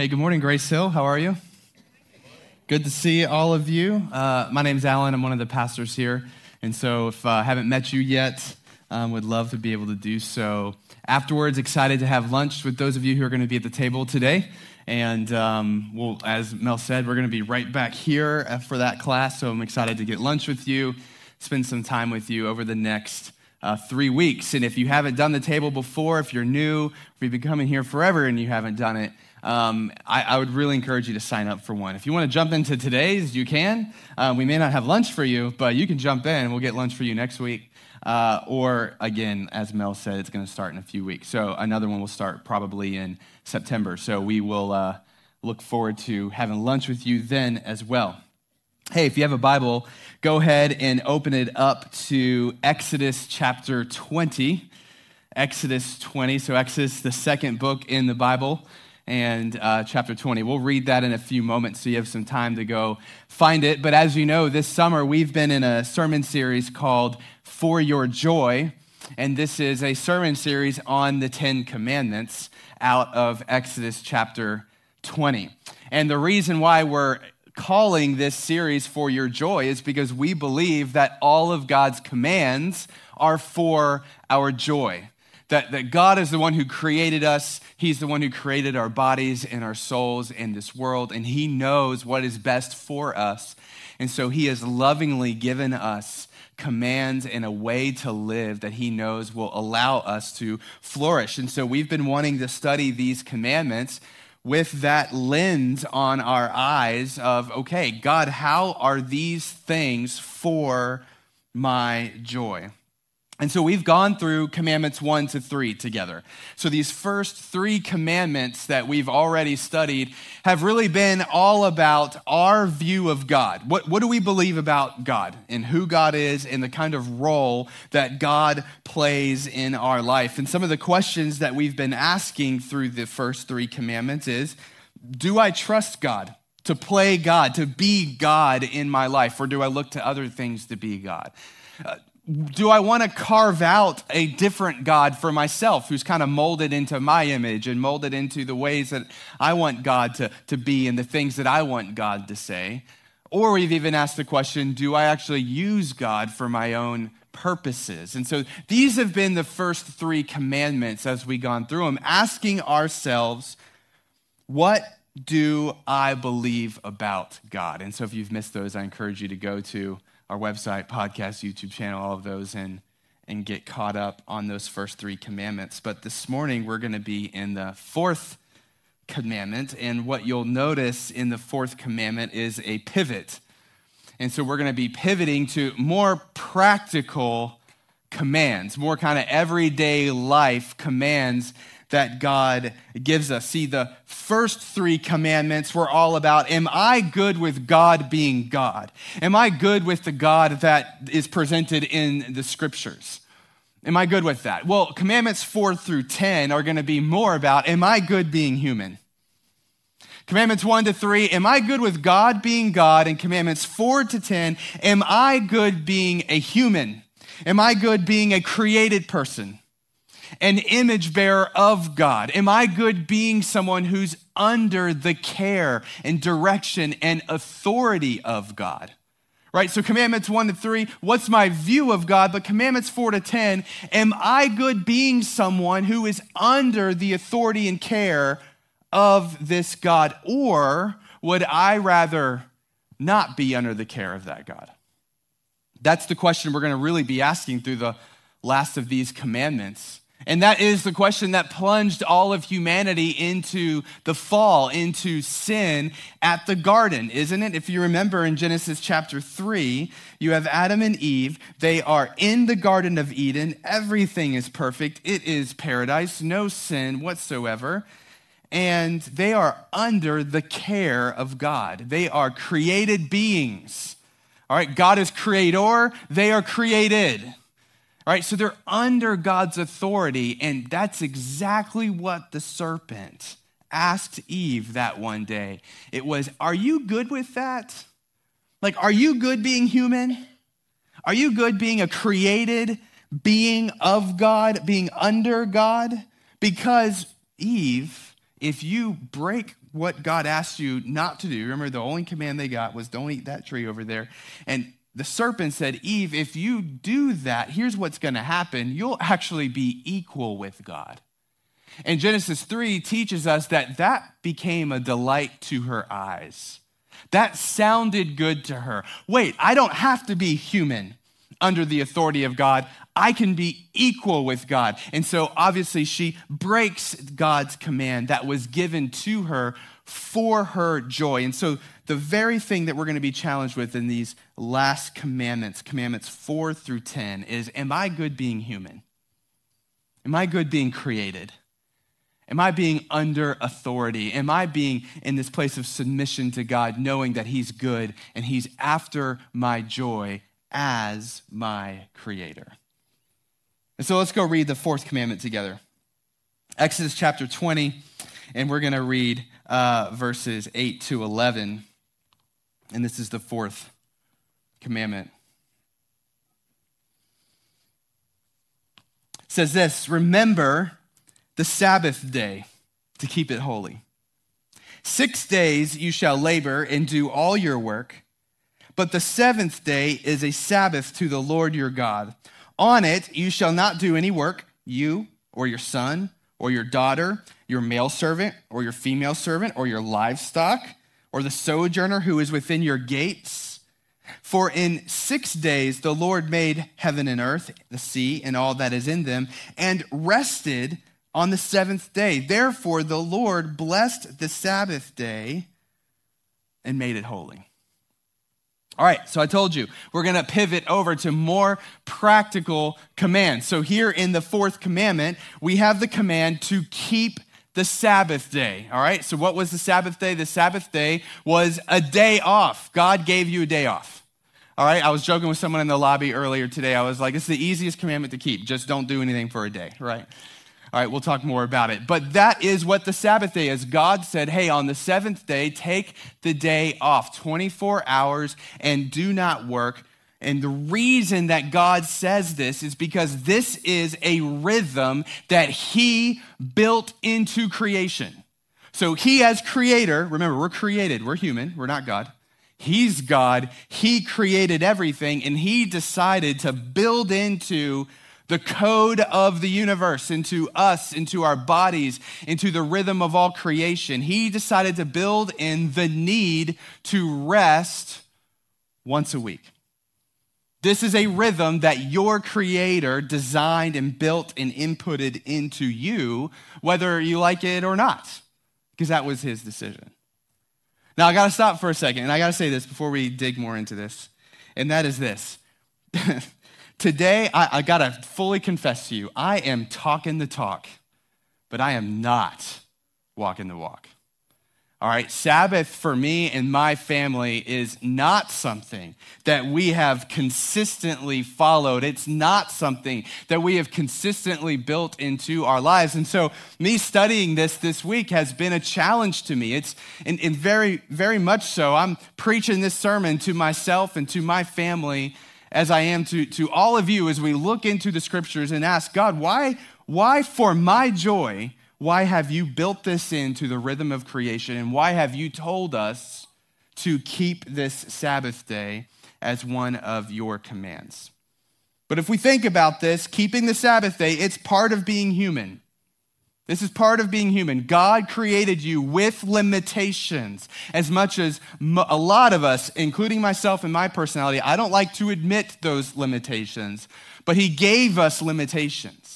Hey, good morning, Grace Hill. How are you? Good to see all of you. Uh, my name's Alan. I'm one of the pastors here. And so, if I uh, haven't met you yet, um, would love to be able to do so. Afterwards, excited to have lunch with those of you who are going to be at the table today. And um, we'll, as Mel said, we're going to be right back here uh, for that class. So I'm excited to get lunch with you, spend some time with you over the next uh, three weeks. And if you haven't done the table before, if you're new, if you've been coming here forever and you haven't done it, um, I, I, would really encourage you to sign up for one. If you want to jump into today's, you can. Uh, we may not have lunch for you, but you can jump in. We'll get lunch for you next week. Uh, or again, as Mel said, it's going to start in a few weeks. So another one will start probably in September. So we will uh, look forward to having lunch with you then as well. Hey, if you have a Bible, go ahead and open it up to Exodus chapter 20. Exodus 20. So, Exodus, the second book in the Bible and uh, chapter 20. We'll read that in a few moments so you have some time to go find it. But as you know, this summer we've been in a sermon series called For Your Joy. And this is a sermon series on the Ten Commandments out of Exodus chapter 20. And the reason why we're calling this series For Your Joy is because we believe that all of God's commands are for our joy that, that God is the one who created us. He's the one who created our bodies and our souls in this world, and He knows what is best for us. And so He has lovingly given us commands and a way to live that He knows will allow us to flourish. And so we've been wanting to study these commandments with that lens on our eyes of, okay, God, how are these things for my joy? And so we've gone through commandments one to three together. So these first three commandments that we've already studied have really been all about our view of God. What, what do we believe about God and who God is and the kind of role that God plays in our life? And some of the questions that we've been asking through the first three commandments is Do I trust God? To play God, to be God in my life, or do I look to other things to be God? Uh, do I want to carve out a different God for myself who's kind of molded into my image and molded into the ways that I want God to, to be and the things that I want God to say? Or we've even asked the question do I actually use God for my own purposes? And so these have been the first three commandments as we've gone through them, asking ourselves, what do I believe about God? And so if you've missed those, I encourage you to go to our website, podcast, YouTube channel, all of those, and, and get caught up on those first three commandments. But this morning, we're going to be in the fourth commandment. And what you'll notice in the fourth commandment is a pivot. And so we're going to be pivoting to more practical commands, more kind of everyday life commands that God gives us. See, the first three commandments were all about Am I good with God being God? Am I good with the God that is presented in the scriptures? Am I good with that? Well, commandments four through 10 are going to be more about Am I good being human? Commandments 1 to 3, am I good with God being God? And commandments 4 to 10, am I good being a human? Am I good being a created person? An image bearer of God? Am I good being someone who's under the care and direction and authority of God? Right? So, commandments one to three, what's my view of God? But commandments four to 10, am I good being someone who is under the authority and care of this God? Or would I rather not be under the care of that God? That's the question we're going to really be asking through the last of these commandments. And that is the question that plunged all of humanity into the fall, into sin at the garden, isn't it? If you remember in Genesis chapter 3, you have Adam and Eve. They are in the Garden of Eden. Everything is perfect, it is paradise, no sin whatsoever. And they are under the care of God. They are created beings. All right, God is creator, they are created. Right, so they're under God's authority, and that's exactly what the serpent asked Eve that one day. It was, Are you good with that? Like, are you good being human? Are you good being a created being of God, being under God? Because Eve, if you break what God asked you not to do. Remember, the only command they got was don't eat that tree over there. And the serpent said, Eve, if you do that, here's what's going to happen. You'll actually be equal with God. And Genesis 3 teaches us that that became a delight to her eyes. That sounded good to her. Wait, I don't have to be human under the authority of God. I can be equal with God. And so obviously she breaks God's command that was given to her for her joy. And so the very thing that we're going to be challenged with in these last commandments, commandments 4 through 10 is am I good being human? Am I good being created? Am I being under authority? Am I being in this place of submission to God, knowing that He's good and He's after my joy as my creator? And so let's go read the fourth commandment together. Exodus chapter 20, and we're going to read uh, verses 8 to 11. And this is the fourth commandment. It says this Remember the Sabbath day to keep it holy. Six days you shall labor and do all your work, but the seventh day is a Sabbath to the Lord your God. On it you shall not do any work, you or your son or your daughter, your male servant or your female servant, or your livestock, or the sojourner who is within your gates. For in six days the Lord made heaven and earth, the sea, and all that is in them, and rested on the seventh day. Therefore, the Lord blessed the Sabbath day and made it holy. All right, so I told you we're going to pivot over to more practical commands. So, here in the fourth commandment, we have the command to keep the Sabbath day. All right, so what was the Sabbath day? The Sabbath day was a day off. God gave you a day off. All right, I was joking with someone in the lobby earlier today. I was like, it's the easiest commandment to keep. Just don't do anything for a day, right? All right, we'll talk more about it. But that is what the Sabbath day is. God said, hey, on the seventh day, take the day off, 24 hours, and do not work. And the reason that God says this is because this is a rhythm that He built into creation. So He, as creator, remember, we're created, we're human, we're not God. He's God. He created everything, and He decided to build into the code of the universe into us, into our bodies, into the rhythm of all creation. He decided to build in the need to rest once a week. This is a rhythm that your creator designed and built and inputted into you, whether you like it or not, because that was his decision. Now, I got to stop for a second, and I got to say this before we dig more into this, and that is this. Today, I, I got to fully confess to you, I am talking the talk, but I am not walking the walk. All right, Sabbath for me and my family is not something that we have consistently followed. It's not something that we have consistently built into our lives. And so, me studying this this week has been a challenge to me. It's, and, and very, very much so. I'm preaching this sermon to myself and to my family as I am to, to all of you as we look into the scriptures and ask God, why, why for my joy, why have you built this into the rhythm of creation? And why have you told us to keep this Sabbath day as one of your commands? But if we think about this, keeping the Sabbath day, it's part of being human. This is part of being human. God created you with limitations. As much as a lot of us, including myself and my personality, I don't like to admit those limitations, but He gave us limitations.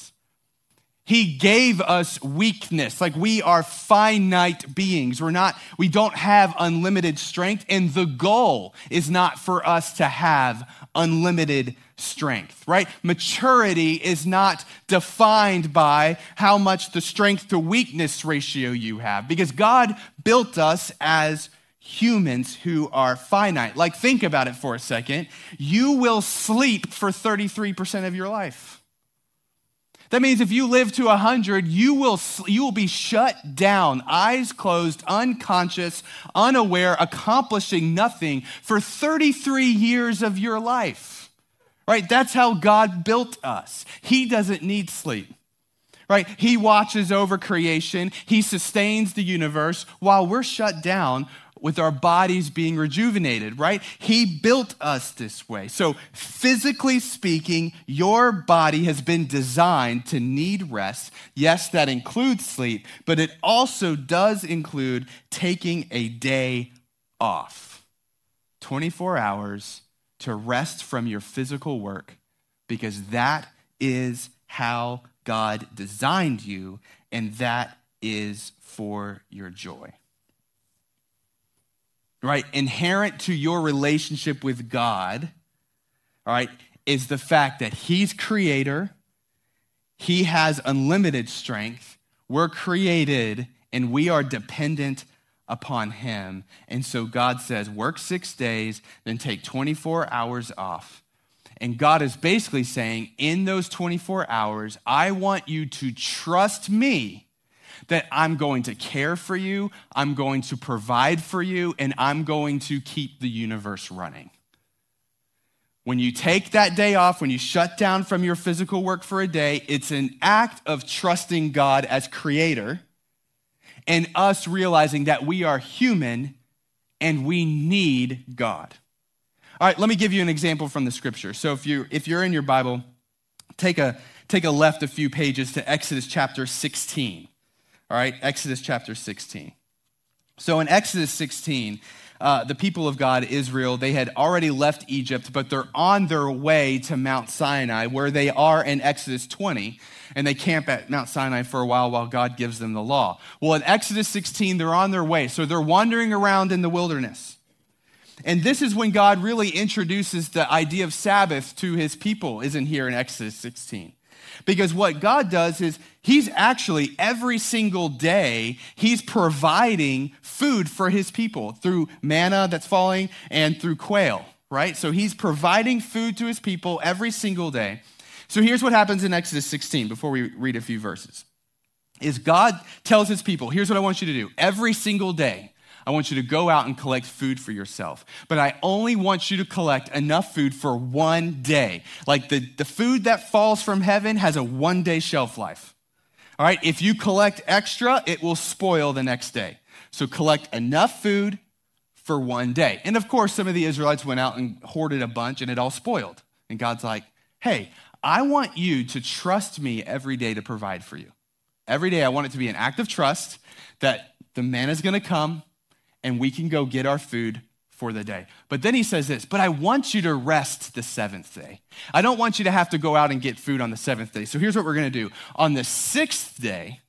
He gave us weakness. Like we are finite beings. We're not, we don't have unlimited strength, and the goal is not for us to have unlimited strength, right? Maturity is not defined by how much the strength to weakness ratio you have because God built us as humans who are finite. Like, think about it for a second. You will sleep for 33% of your life. That means if you live to 100, you will, you will be shut down, eyes closed, unconscious, unaware, accomplishing nothing for 33 years of your life. Right? That's how God built us. He doesn't need sleep. Right? He watches over creation, He sustains the universe while we're shut down with our bodies being rejuvenated, right? He built us this way. So, physically speaking, your body has been designed to need rest. Yes, that includes sleep, but it also does include taking a day off 24 hours to rest from your physical work because that is how God designed you, and that is for your joy right, inherent to your relationship with God, all right, is the fact that He's creator, He has unlimited strength, we're created, and we are dependent upon Him. And so God says, work six days, then take 24 hours off. And God is basically saying, in those 24 hours, I want you to trust me that I'm going to care for you, I'm going to provide for you, and I'm going to keep the universe running. When you take that day off, when you shut down from your physical work for a day, it's an act of trusting God as creator and us realizing that we are human and we need God. All right, let me give you an example from the scripture. So if you if you're in your Bible, take a take a left a few pages to Exodus chapter 16. All right, Exodus chapter 16. So in Exodus 16, uh, the people of God, Israel, they had already left Egypt, but they're on their way to Mount Sinai, where they are in Exodus 20, and they camp at Mount Sinai for a while while God gives them the law. Well, in Exodus 16, they're on their way, so they're wandering around in the wilderness. And this is when God really introduces the idea of Sabbath to his people, isn't here in Exodus 16. Because what God does is He's actually every single day, He's providing food for His people through manna that's falling and through quail, right? So He's providing food to His people every single day. So here's what happens in Exodus 16 before we read a few verses. Is God tells his people, here's what I want you to do. Every single day, I want you to go out and collect food for yourself. But I only want you to collect enough food for one day. Like the, the food that falls from heaven has a one day shelf life. All right, if you collect extra, it will spoil the next day. So collect enough food for one day. And of course, some of the Israelites went out and hoarded a bunch and it all spoiled. And God's like, hey, I want you to trust me every day to provide for you. Every day, I want it to be an act of trust that the manna is going to come, and we can go get our food for the day. But then he says this, but I want you to rest the seventh day. I don't want you to have to go out and get food on the seventh day. So here's what we're going to do. On the sixth day,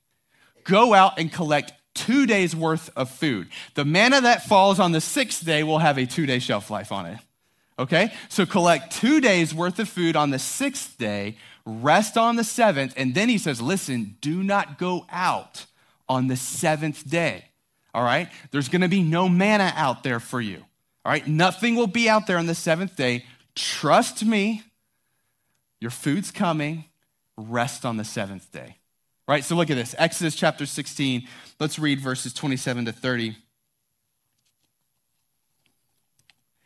go out and collect two days worth of food. The manna that falls on the sixth day will have a two day shelf life on it. Okay? So collect two days worth of food on the sixth day, rest on the seventh, and then he says, listen, do not go out on the seventh day all right? There's gonna be no manna out there for you, all right? Nothing will be out there on the seventh day. Trust me, your food's coming. Rest on the seventh day. Right, so look at this Exodus chapter 16. Let's read verses 27 to 30.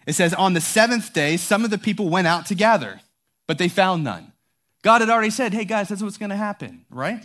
It says, On the seventh day, some of the people went out to gather, but they found none. God had already said, Hey guys, that's what's gonna happen, right?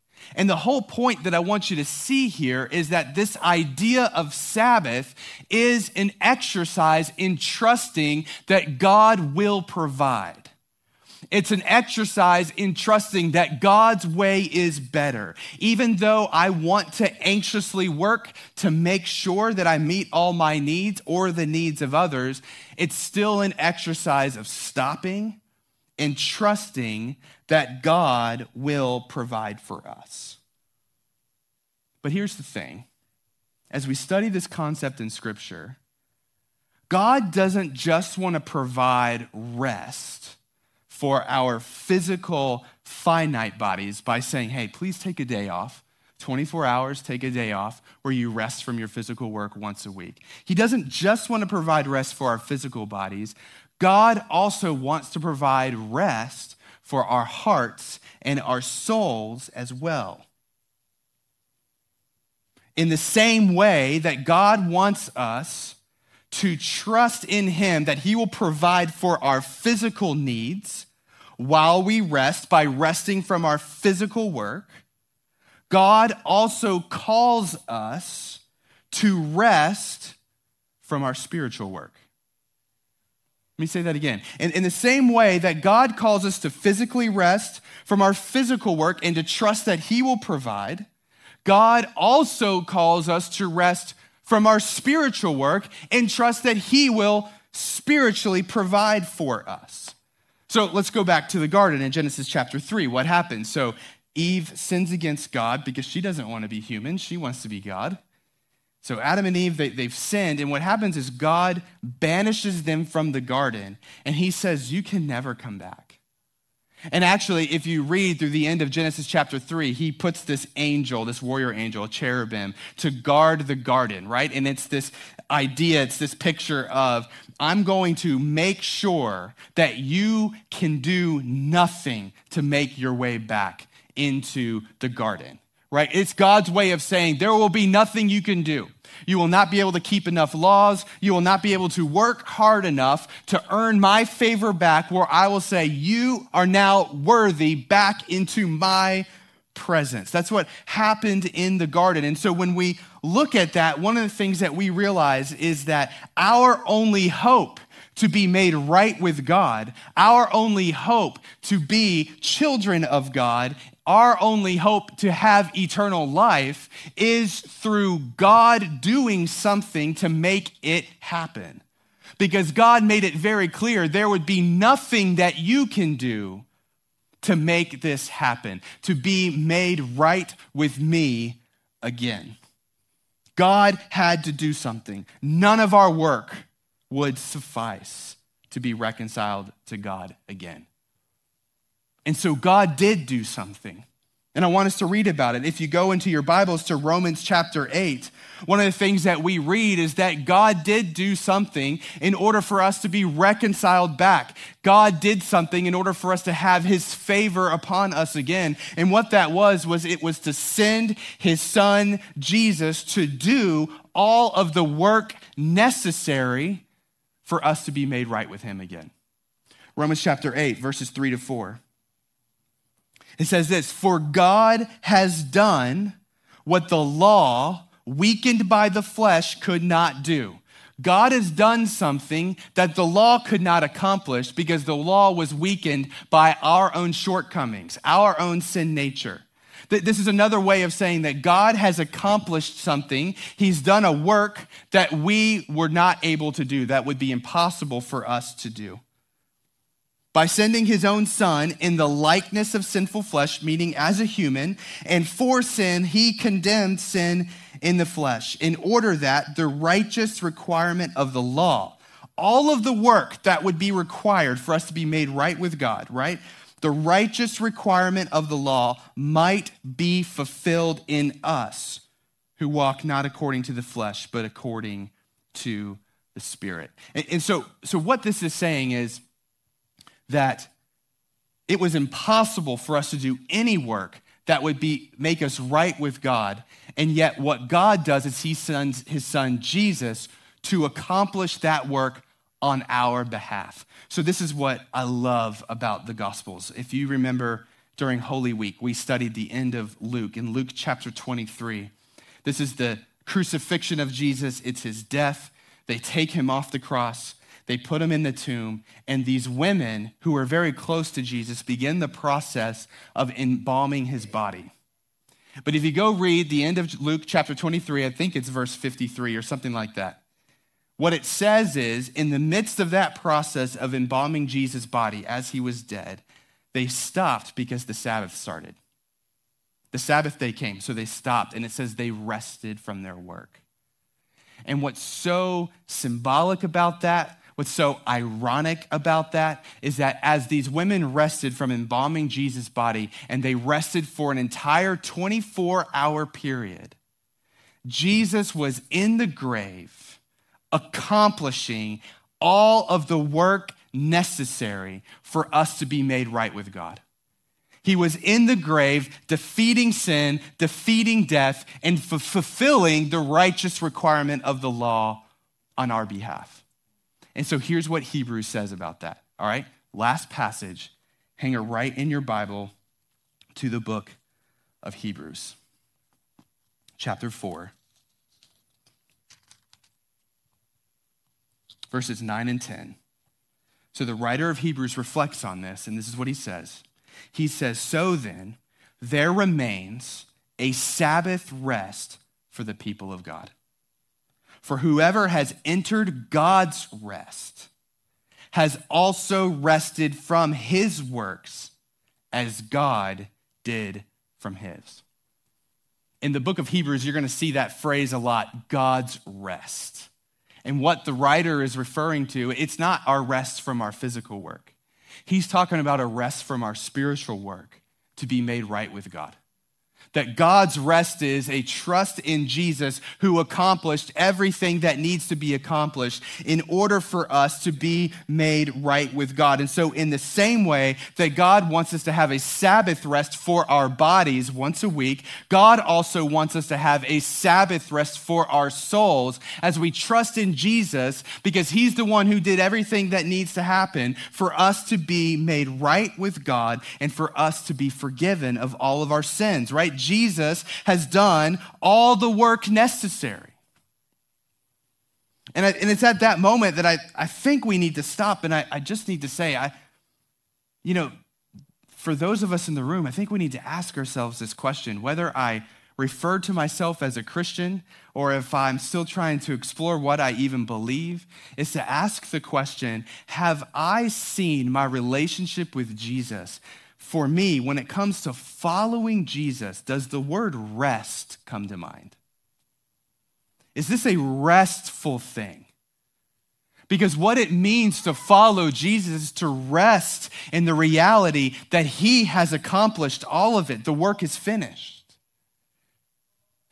And the whole point that I want you to see here is that this idea of Sabbath is an exercise in trusting that God will provide. It's an exercise in trusting that God's way is better. Even though I want to anxiously work to make sure that I meet all my needs or the needs of others, it's still an exercise of stopping and trusting that God will provide for us. But here's the thing as we study this concept in Scripture, God doesn't just want to provide rest for our physical, finite bodies by saying, hey, please take a day off 24 hours, take a day off, where you rest from your physical work once a week. He doesn't just want to provide rest for our physical bodies, God also wants to provide rest for our hearts and our souls as well. In the same way that God wants us to trust in Him that He will provide for our physical needs while we rest by resting from our physical work, God also calls us to rest from our spiritual work. Let me say that again. In, in, the same way that God calls us to physically rest from our physical work and to trust that He will provide, God also calls us to rest from our spiritual work and trust that He will spiritually provide for us. So let's go back to the garden in Genesis chapter 3. What happens? So Eve sins against God because she doesn't want to be human, she wants to be God. So Adam and Eve, they, they've sinned, and what happens is God banishes them from the garden, and he says, You can never come back. And actually, if you read through the end of Genesis chapter 3, he puts this angel, this warrior angel, cherubim, to guard the garden, right? And it's this idea, it's this picture of I'm going to make sure that you can do nothing to make your way back into the garden, right? It's God's way of saying there will be nothing you can do. You will not be able to keep enough laws. You will not be able to work hard enough to earn my favor back, where I will say, You are now worthy back into my presence. That's what happened in the garden. And so when we look at that, one of the things that we realize is that our only hope to be made right with God, our only hope to be children of God, our only hope to have eternal life is through God doing something to make it happen. Because God made it very clear there would be nothing that you can do to make this happen, to be made right with me again. God had to do something. None of our work would suffice to be reconciled to God again. And so God did do something. And I want us to read about it. If you go into your Bibles to Romans chapter 8, one of the things that we read is that God did do something in order for us to be reconciled back. God did something in order for us to have his favor upon us again. And what that was, was it was to send his son Jesus to do all of the work necessary for us to be made right with him again. Romans chapter 8, verses 3 to 4. It says this For God has done what the law, weakened by the flesh, could not do. God has done something that the law could not accomplish because the law was weakened by our own shortcomings, our own sin nature. This is another way of saying that God has accomplished something. He's done a work that we were not able to do, that would be impossible for us to do by sending his own son in the likeness of sinful flesh, meaning as a human, and for sin, he condemned sin in the flesh, in order that the righteous requirement of the law, all of the work that would be required for us to be made right with God, right? The righteous requirement of the law might be fulfilled in us who walk not according to the flesh, but according to the Spirit. And, and so, so, what this is saying is, that it was impossible for us to do any work that would be make us right with God. And yet what God does is he sends his son Jesus to accomplish that work on our behalf. So this is what I love about the gospels. If you remember during Holy Week, we studied the end of Luke in Luke chapter 23. This is the crucifixion of Jesus, it's his death. They take him off the cross. They put him in the tomb, and these women who were very close to Jesus begin the process of embalming his body. But if you go read the end of Luke chapter 23, I think it's verse 53 or something like that. What it says is, in the midst of that process of embalming Jesus' body as he was dead, they stopped because the Sabbath started. The Sabbath day came, so they stopped, and it says they rested from their work. And what's so symbolic about that What's so ironic about that is that as these women rested from embalming Jesus' body, and they rested for an entire 24 hour period, Jesus was in the grave accomplishing all of the work necessary for us to be made right with God. He was in the grave, defeating sin, defeating death, and f- fulfilling the righteous requirement of the law on our behalf. And so here's what Hebrews says about that. All right? Last passage, hang it right in your Bible to the book of Hebrews, chapter 4, verses 9 and 10. So the writer of Hebrews reflects on this, and this is what he says. He says, So then, there remains a Sabbath rest for the people of God. For whoever has entered God's rest has also rested from his works as God did from his. In the book of Hebrews, you're going to see that phrase a lot God's rest. And what the writer is referring to, it's not our rest from our physical work. He's talking about a rest from our spiritual work to be made right with God that God's rest is a trust in Jesus who accomplished everything that needs to be accomplished in order for us to be made right with God. And so, in the same way that God wants us to have a Sabbath rest for our bodies once a week, God also wants us to have a Sabbath rest for our souls as we trust in Jesus because He's the one who did everything that needs to happen for us to be made right with God and for us to be forgiven of all of our sins, right? Jesus has done all the work necessary. And, I, and it's at that moment that I, I think we need to stop and I, I just need to say, I, you know, for those of us in the room, I think we need to ask ourselves this question whether I refer to myself as a Christian or if I'm still trying to explore what I even believe, is to ask the question Have I seen my relationship with Jesus for me, when it comes to following Jesus, does the word rest come to mind? Is this a restful thing? Because what it means to follow Jesus is to rest in the reality that he has accomplished all of it. The work is finished.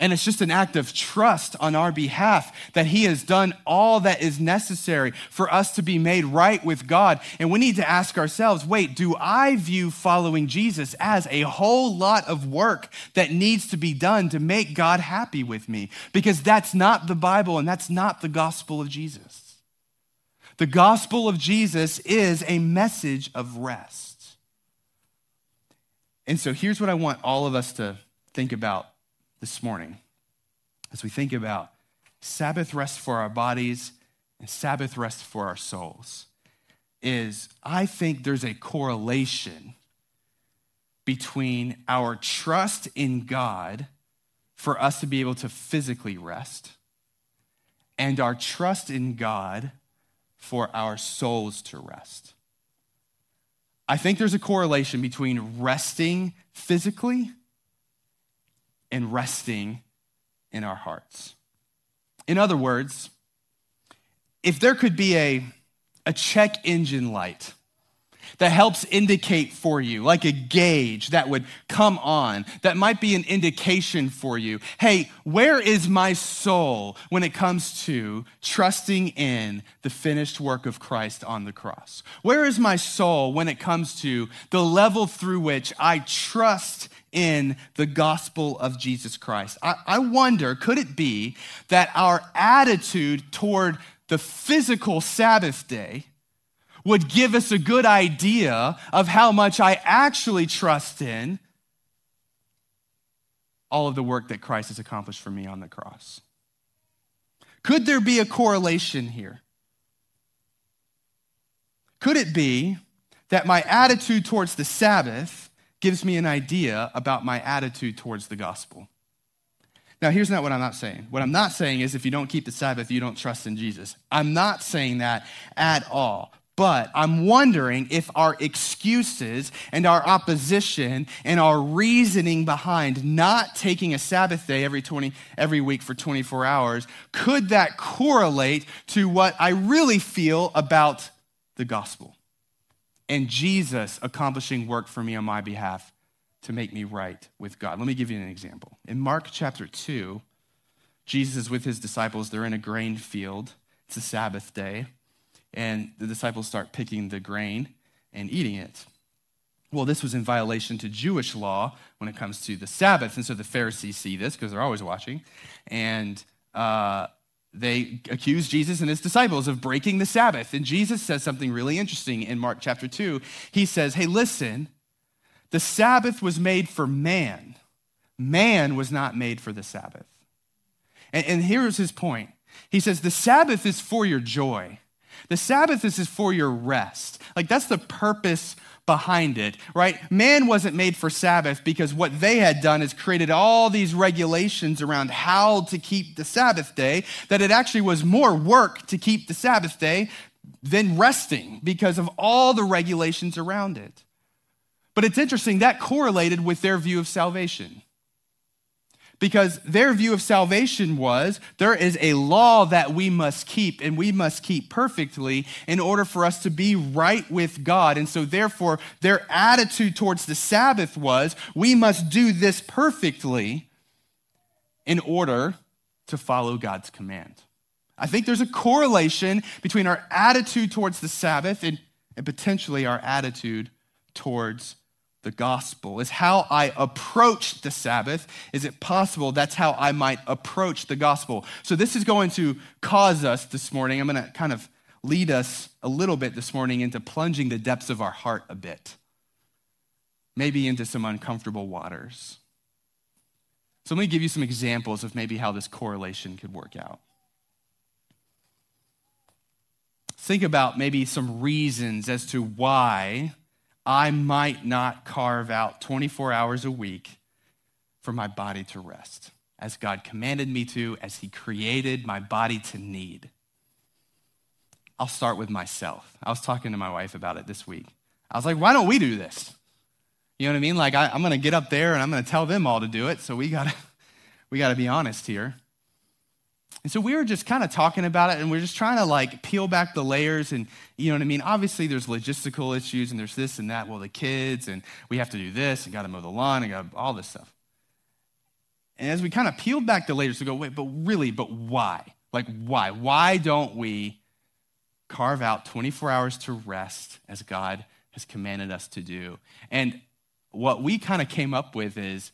And it's just an act of trust on our behalf that He has done all that is necessary for us to be made right with God. And we need to ask ourselves wait, do I view following Jesus as a whole lot of work that needs to be done to make God happy with me? Because that's not the Bible and that's not the gospel of Jesus. The gospel of Jesus is a message of rest. And so here's what I want all of us to think about this morning as we think about Sabbath rest for our bodies and Sabbath rest for our souls is I think there's a correlation between our trust in God for us to be able to physically rest and our trust in God for our souls to rest. I think there's a correlation between resting physically and resting in our hearts. In other words, if there could be a, a check engine light that helps indicate for you, like a gauge that would come on, that might be an indication for you hey, where is my soul when it comes to trusting in the finished work of Christ on the cross? Where is my soul when it comes to the level through which I trust in the gospel of Jesus Christ. I, I, wonder, could it be that our attitude toward the physical Sabbath day would give us a good idea of how much I actually trust in all of the work that Christ has accomplished for me on the cross? Could there be a correlation here? Could it be that my attitude towards the Sabbath gives me an idea about my attitude towards the gospel. Now, here's not what I'm not saying. What I'm not saying is if you don't keep the Sabbath, you don't trust in Jesus. I'm not saying that at all. But I'm wondering if our excuses and our opposition and our reasoning behind not taking a Sabbath day every 20 every week for 24 hours could that correlate to what I really feel about the gospel and Jesus accomplishing work for me on my behalf to make me right with God. Let me give you an example. In Mark chapter 2, Jesus is with his disciples. They're in a grain field. It's a Sabbath day. And the disciples start picking the grain and eating it. Well, this was in violation to Jewish law when it comes to the Sabbath. And so the Pharisees see this because they're always watching. And uh, they accuse Jesus and his disciples of breaking the Sabbath. And Jesus says something really interesting in Mark chapter 2. He says, Hey, listen, the Sabbath was made for man, man was not made for the Sabbath. And, and here's his point He says, The Sabbath is for your joy, the Sabbath is for your rest. Like, that's the purpose behind it, right? Man wasn't made for Sabbath because what they had done is created all these regulations around how to keep the Sabbath day, that it actually was more work to keep the Sabbath day than resting because of all the regulations around it. But it's interesting, that correlated with their view of salvation because their view of salvation was there is a law that we must keep and we must keep perfectly in order for us to be right with God. And so, therefore, their attitude towards the Sabbath was we must do this perfectly in order to follow God's command. I think there's a correlation between our attitude towards the Sabbath and, and potentially our attitude towards the gospel? Is how I approach the Sabbath. Is it possible that's how I might approach the gospel? So, this is going to cause us this morning. I'm going to kind of lead us a little bit this morning into plunging the depths of our heart a bit, maybe into some uncomfortable waters. So, let me give you some examples of maybe how this correlation could work out. Think about maybe some reasons as to why I might not carve out 24 hours a week for my body to rest, as God commanded me to, as He created my body to need. I'll start with myself. I was talking to my wife about it this week. I was like, why don't we do this? You know what I mean? Like, I, am going to get up there and I'm going to tell them all to do it. So we got to we got to be honest here. And so we were just kind of talking about it and we're just trying to like peel back the layers and you know what I mean? Obviously there's logistical issues and there's this and that. Well, the kids and we have to do this and got to mow the lawn and got all this stuff. And as we kind of peeled back the layers to go, wait, but really, but why? Like why? Why don't we carve out 24 hours to rest as God has commanded us to do? And what we kind of came up with is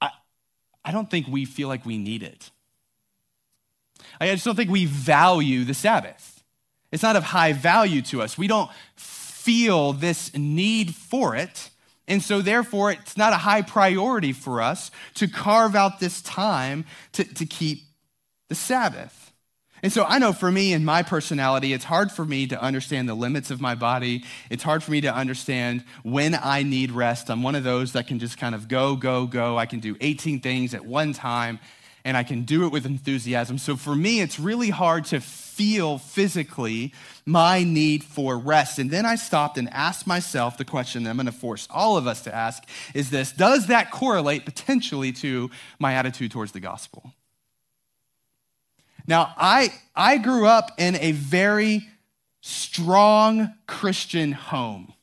I, I don't think we feel like we need it. I just don't think we value the Sabbath. It's not of high value to us. We don't feel this need for it. And so, therefore, it's not a high priority for us to carve out this time to, to keep the Sabbath. And so I know for me and my personality, it's hard for me to understand the limits of my body. It's hard for me to understand when I need rest. I'm one of those that can just kind of go, go, go. I can do 18 things at one time and I can do it with enthusiasm. So for me, it's really hard to feel physically my need for rest. And then I stopped and asked myself the question that I'm going to force all of us to ask is this Does that correlate potentially to my attitude towards the gospel? Now, I, I grew up in a very strong Christian home.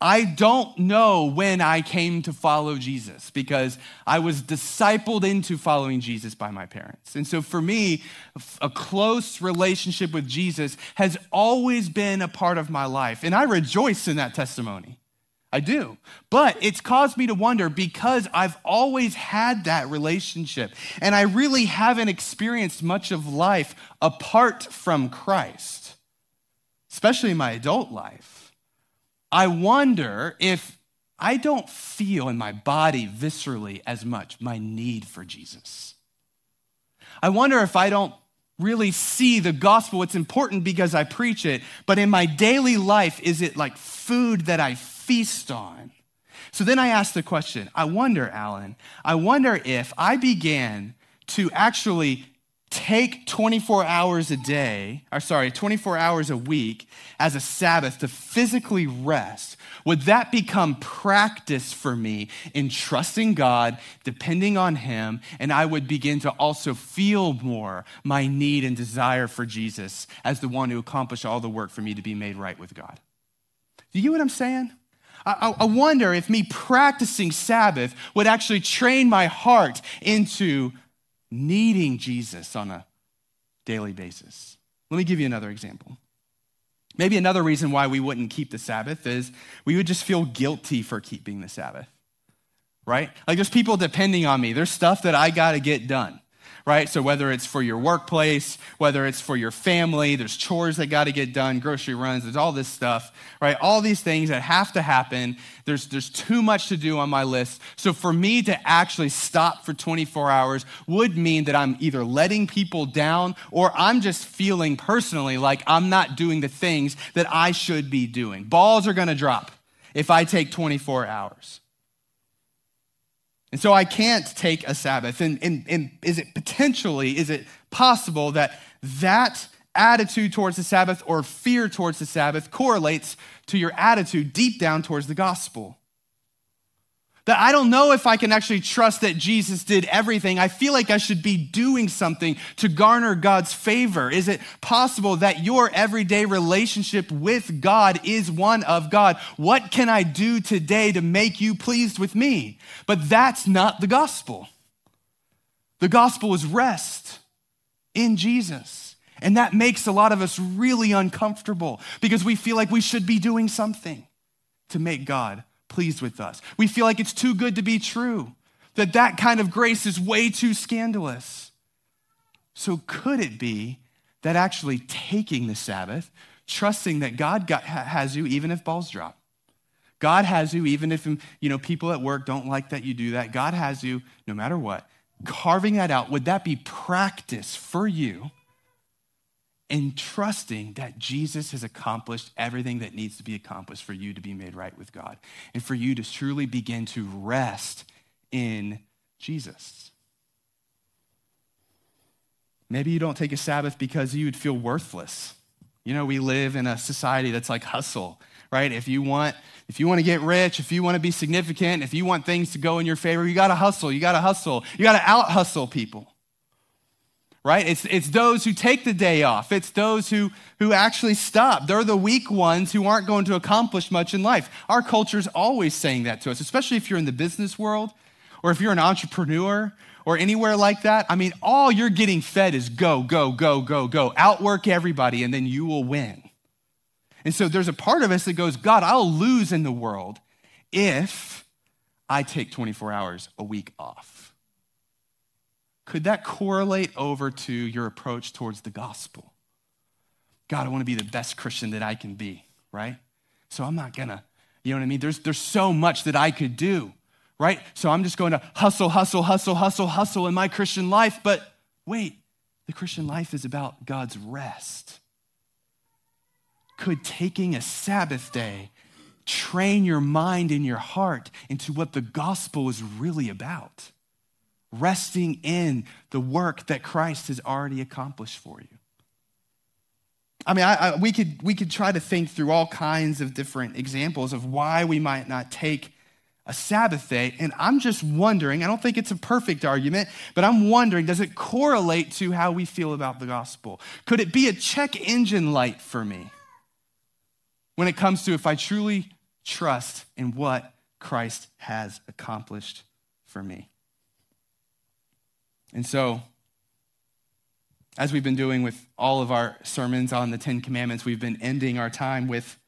I don't know when I came to follow Jesus because I was discipled into following Jesus by my parents. And so for me, a close relationship with Jesus has always been a part of my life. And I rejoice in that testimony. I do. But it's caused me to wonder because I've always had that relationship and I really haven't experienced much of life apart from Christ, especially in my adult life. I wonder if I don't feel in my body viscerally as much my need for Jesus. I wonder if I don't really see the gospel. It's important because I preach it, but in my daily life, is it like food that I feast on? So then I ask the question I wonder, Alan, I wonder if I began to actually take 24 hours a day, or sorry, 24 hours a week as a Sabbath to physically rest, would that become practice for me in trusting God, depending on Him, and I would begin to also feel more my need and desire for Jesus as the one who accomplished all the work for me to be made right with God? Do you get what I'm saying? I, I wonder if me practicing Sabbath would actually train my heart into needing Jesus on a daily basis. Let me give you another example. Maybe another reason why we wouldn't keep the Sabbath is we would just feel guilty for keeping the Sabbath, right? Like there's people depending on me, there's stuff that I got to get done right? So whether it's for your workplace, whether it's for your family, there's chores that got to get done, grocery runs, there's all this stuff, right? All these things that have to happen. There's, there's too much to do on my list. So for me to actually stop for 24 hours would mean that I'm either letting people down or I'm just feeling personally like I'm not doing the things that I should be doing. Balls are going to drop if I take 24 hours. And so I can't take a Sabbath. And, and, and is it potentially, is it possible that that attitude towards the Sabbath or fear towards the Sabbath correlates to your attitude deep down towards the gospel? That I don't know if I can actually trust that Jesus did everything. I feel like I should be doing something to garner God's favor. Is it possible that your everyday relationship with God is one of God? What can I do today to make you pleased with me? But that's not the gospel. The gospel is rest in Jesus. And that makes a lot of us really uncomfortable because we feel like we should be doing something to make God pleased with us. We feel like it's too good to be true, that that kind of grace is way too scandalous. So, could it be that actually taking the Sabbath, trusting that God got, has you even if balls drop? God has you even if you know people at work don't like that you do that. God has you no matter what. Carving that out, would that be practice for you and trusting that Jesus has accomplished everything that needs to be accomplished for you to be made right with God and for you to truly begin to rest in Jesus. Maybe you don't take a Sabbath because you would feel worthless. You know, we live in a society that's like hustle, right? If you want if you want to get rich, if you want to be significant, if you want things to go in your favor, you got to hustle. You got to hustle. You got to out hustle people right? It's, it's those who take the day off. It's those who, who actually stop. They're the weak ones who aren't going to accomplish much in life. Our culture is always saying that to us, especially if you're in the business world or if you're an entrepreneur or anywhere like that. I mean, all you're getting fed is go, go, go, go, go. Outwork everybody and then you will win. And so there's a part of us that goes, God, I'll lose in the world if I take 24 hours a week off could that correlate over to your approach towards the gospel? God, I want to be the best Christian that I can be, right? So I'm not gonna, you know what I mean? There's, there's so much that I could do, right? So I'm just going to hustle, hustle, hustle, hustle, hustle in my Christian life. But wait, the Christian life is about God's rest. Could taking a Sabbath day train your mind and your heart into what the gospel is really about? Resting in the work that Christ has already accomplished for you. I mean, I, I, we, could, we could try to think through all kinds of different examples of why we might not take a Sabbath day. And I'm just wondering, I don't think it's a perfect argument, but I'm wondering does it correlate to how we feel about the gospel? Could it be a check engine light for me when it comes to if I truly trust in what Christ has accomplished for me? And so, as we've been doing with all of our sermons on the Ten Commandments, we've been ending our time with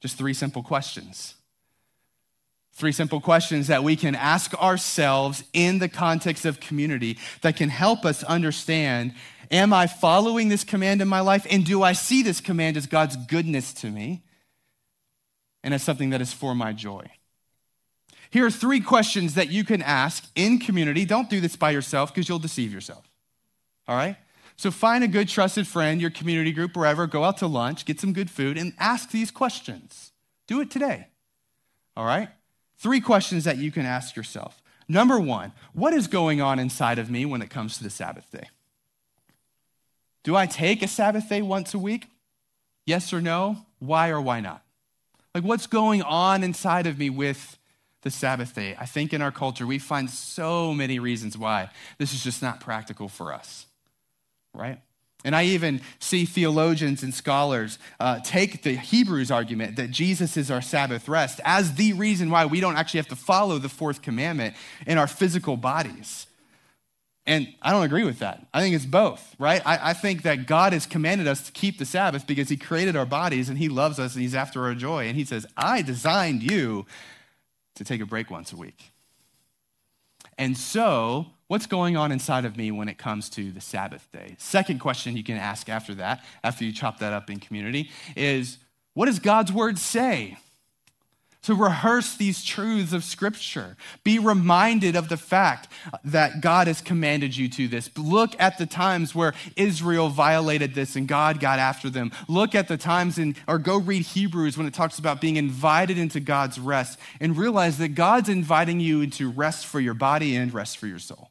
just three simple questions. Three simple questions that we can ask ourselves in the context of community that can help us understand Am I following this command in my life? And do I see this command as God's goodness to me and as something that is for my joy? Here are three questions that you can ask in community. Don't do this by yourself because you'll deceive yourself. All right? So find a good, trusted friend, your community group, wherever, go out to lunch, get some good food, and ask these questions. Do it today. All right? Three questions that you can ask yourself. Number one, what is going on inside of me when it comes to the Sabbath day? Do I take a Sabbath day once a week? Yes or no? Why or why not? Like, what's going on inside of me with the Sabbath day? I think in our culture, we find so many reasons why this is just not practical for us, right? And I even see theologians and scholars uh, take the Hebrews argument that Jesus is our Sabbath rest as the reason why we don't actually have to follow the fourth commandment in our physical bodies. And I don't agree with that. I think it's both, right? I, I, think that God has commanded us to keep the Sabbath because He created our bodies and He loves us and He's after our joy. And He says, I designed you to take a break once a week. And so, what's going on inside of me when it comes to the Sabbath day? Second question you can ask after that, after you chop that up in community, is what does God's word say? To rehearse these truths of Scripture. Be reminded of the fact that God has commanded you to this. Look at the times where Israel violated this and God got after them. Look at the times in, or go read Hebrews when it talks about being invited into God's rest and realize that God's inviting you into rest for your body and rest for your soul.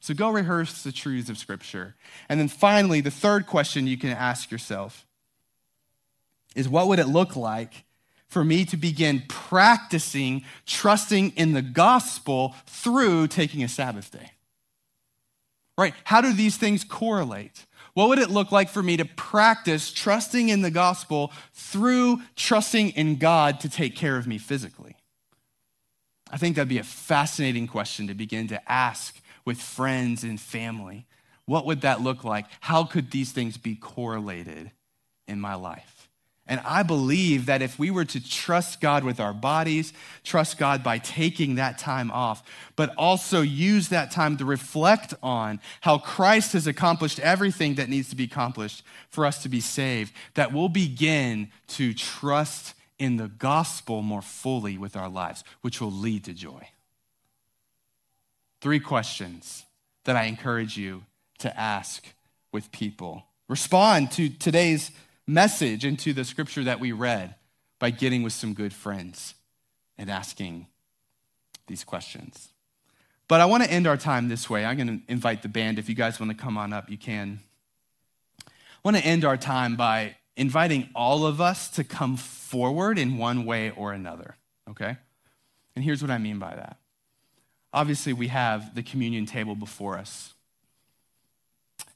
So go rehearse the truths of Scripture. And then finally, the third question you can ask yourself is what would it look like? For me to begin practicing trusting in the gospel through taking a Sabbath day. Right? How do these things correlate? What would it look like for me to practice trusting in the gospel through trusting in God to take care of me physically? I think that'd be a fascinating question to begin to ask with friends and family. What would that look like? How could these things be correlated in my life? And I believe that if we were to trust God with our bodies, trust God by taking that time off, but also use that time to reflect on how Christ has accomplished everything that needs to be accomplished for us to be saved, that we'll begin to trust in the gospel more fully with our lives, which will lead to joy. Three questions that I encourage you to ask with people. Respond to today's message into the scripture that we read by getting with some good friends and asking these questions. But I want to end our time this way. I'm going to invite the band. If you guys want to come on up, you can. I want to end our time by inviting all of us to come forward in one way or another, okay? And here's what I mean by that. Obviously, we have the communion table before us.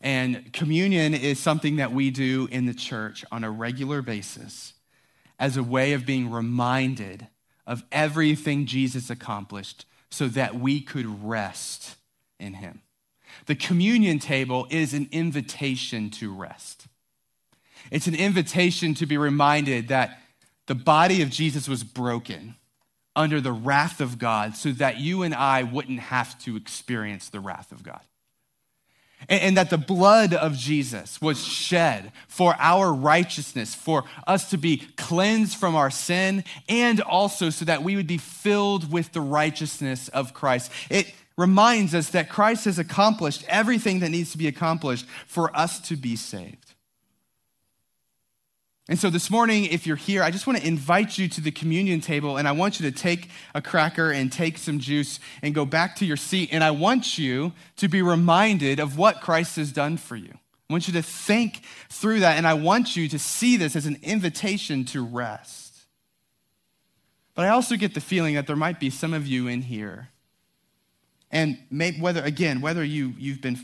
And communion is something that we do in the church on a regular basis as a way of being reminded of everything Jesus accomplished so that we could rest in him. The communion table is an invitation to rest. It's an invitation to be reminded that the body of Jesus was broken under the wrath of God so that you and I wouldn't have to experience the wrath of God and, that the blood of Jesus was shed for our righteousness, for us to be cleansed from our sin, and also so that we would be filled with the righteousness of Christ. It reminds us that Christ has accomplished everything that needs to be accomplished for us to be saved. And so this morning, if you're here, I just want to invite you to the communion table and I want you to take a cracker and take some juice and go back to your seat. And I want you to be reminded of what Christ has done for you. I want you to think through that and I want you to see this as an invitation to rest. But I also get the feeling that there might be some of you in here. And maybe whether, again, whether you, you've been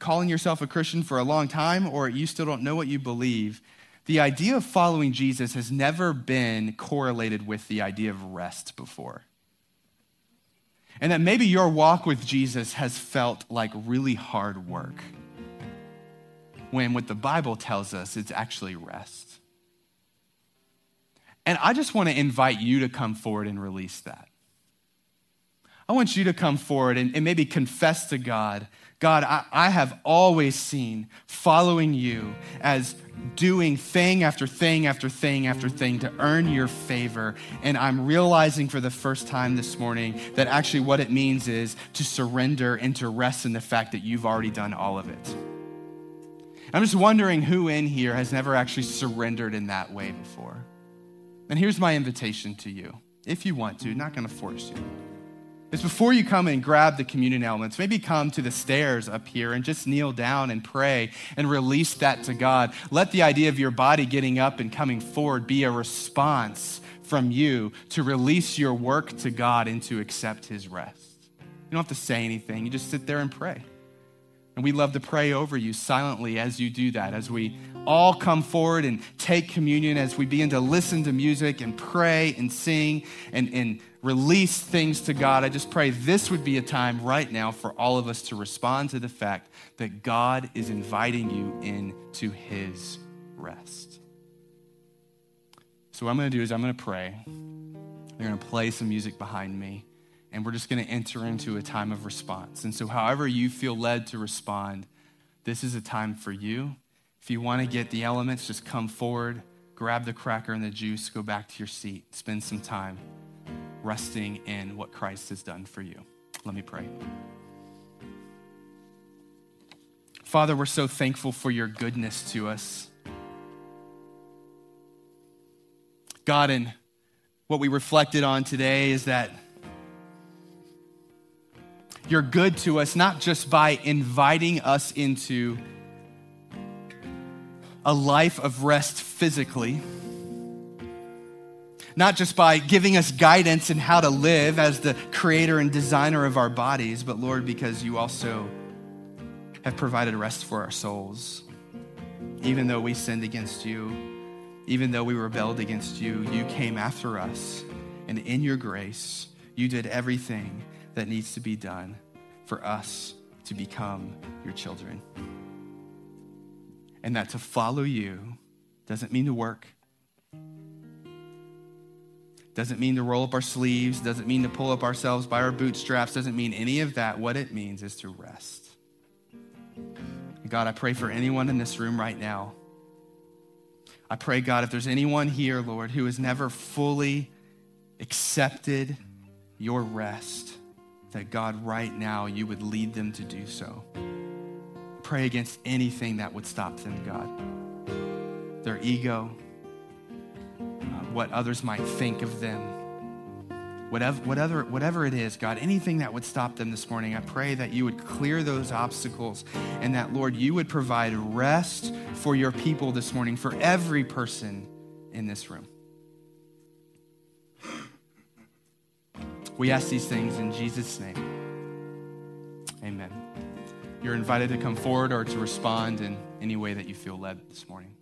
calling yourself a Christian for a long time or you still don't know what you believe the idea of following Jesus has never been correlated with the idea of rest before. And that maybe your walk with Jesus has felt like really hard work, when what the Bible tells us it's actually rest. And I just want to invite you to come forward and release that. I want you to come forward and, and maybe confess to God God, I, I have always seen following you as doing thing after thing after thing after thing to earn your favor. And I'm realizing for the first time this morning that actually what it means is to surrender and to rest in the fact that you've already done all of it. I'm just wondering who in here has never actually surrendered in that way before. And here's my invitation to you, if you want to, not going to force you. Is before you come and grab the communion elements, maybe come to the stairs up here and just kneel down and pray and release that to God. Let the idea of your body getting up and coming forward be a response from you to release your work to God and to accept His rest. You don't have to say anything, you just sit there and pray. And we love to pray over you silently as you do that, as we all come forward and take communion, as we begin to listen to music and pray and sing and, and release things to God. I just pray this would be a time right now for all of us to respond to the fact that God is inviting you into his rest. So, what I'm going to do is I'm going to pray. They're going to play some music behind me, and we're just going to enter into a time of response. And so, however you feel led to respond, this is a time for you. If you want to get the elements, just come forward, grab the cracker and the juice, go back to your seat, spend some time resting in what Christ has done for you. Let me pray. Father, we're so thankful for your goodness to us. God, and what we reflected on today is that you're good to us not just by inviting us into a life of rest physically not just by giving us guidance in how to live as the creator and designer of our bodies, but Lord, because you also have provided rest for our souls. Even though we sinned against you, even though we rebelled against you, you came after us. And in your grace, you did everything that needs to be done for us to become your children. And that to follow you doesn't mean to work, doesn't mean to roll up our sleeves, doesn't mean to pull up ourselves by our bootstraps, doesn't mean any of that. What it means is to rest. God, I pray for anyone in this room right now. I pray, God, if there's anyone here, Lord, who has never fully accepted your rest, that God, right now, you would lead them to do so. Pray against anything that would stop them, God. Their ego, uh, what others might think of them. Whatever, whatever, whatever it is, God, anything that would stop them this morning, I pray that you would clear those obstacles and that, Lord, you would provide rest for your people this morning, for every person in this room. We ask these things in Jesus' name. Amen. You're invited to come forward or to respond in any way that you feel led this morning.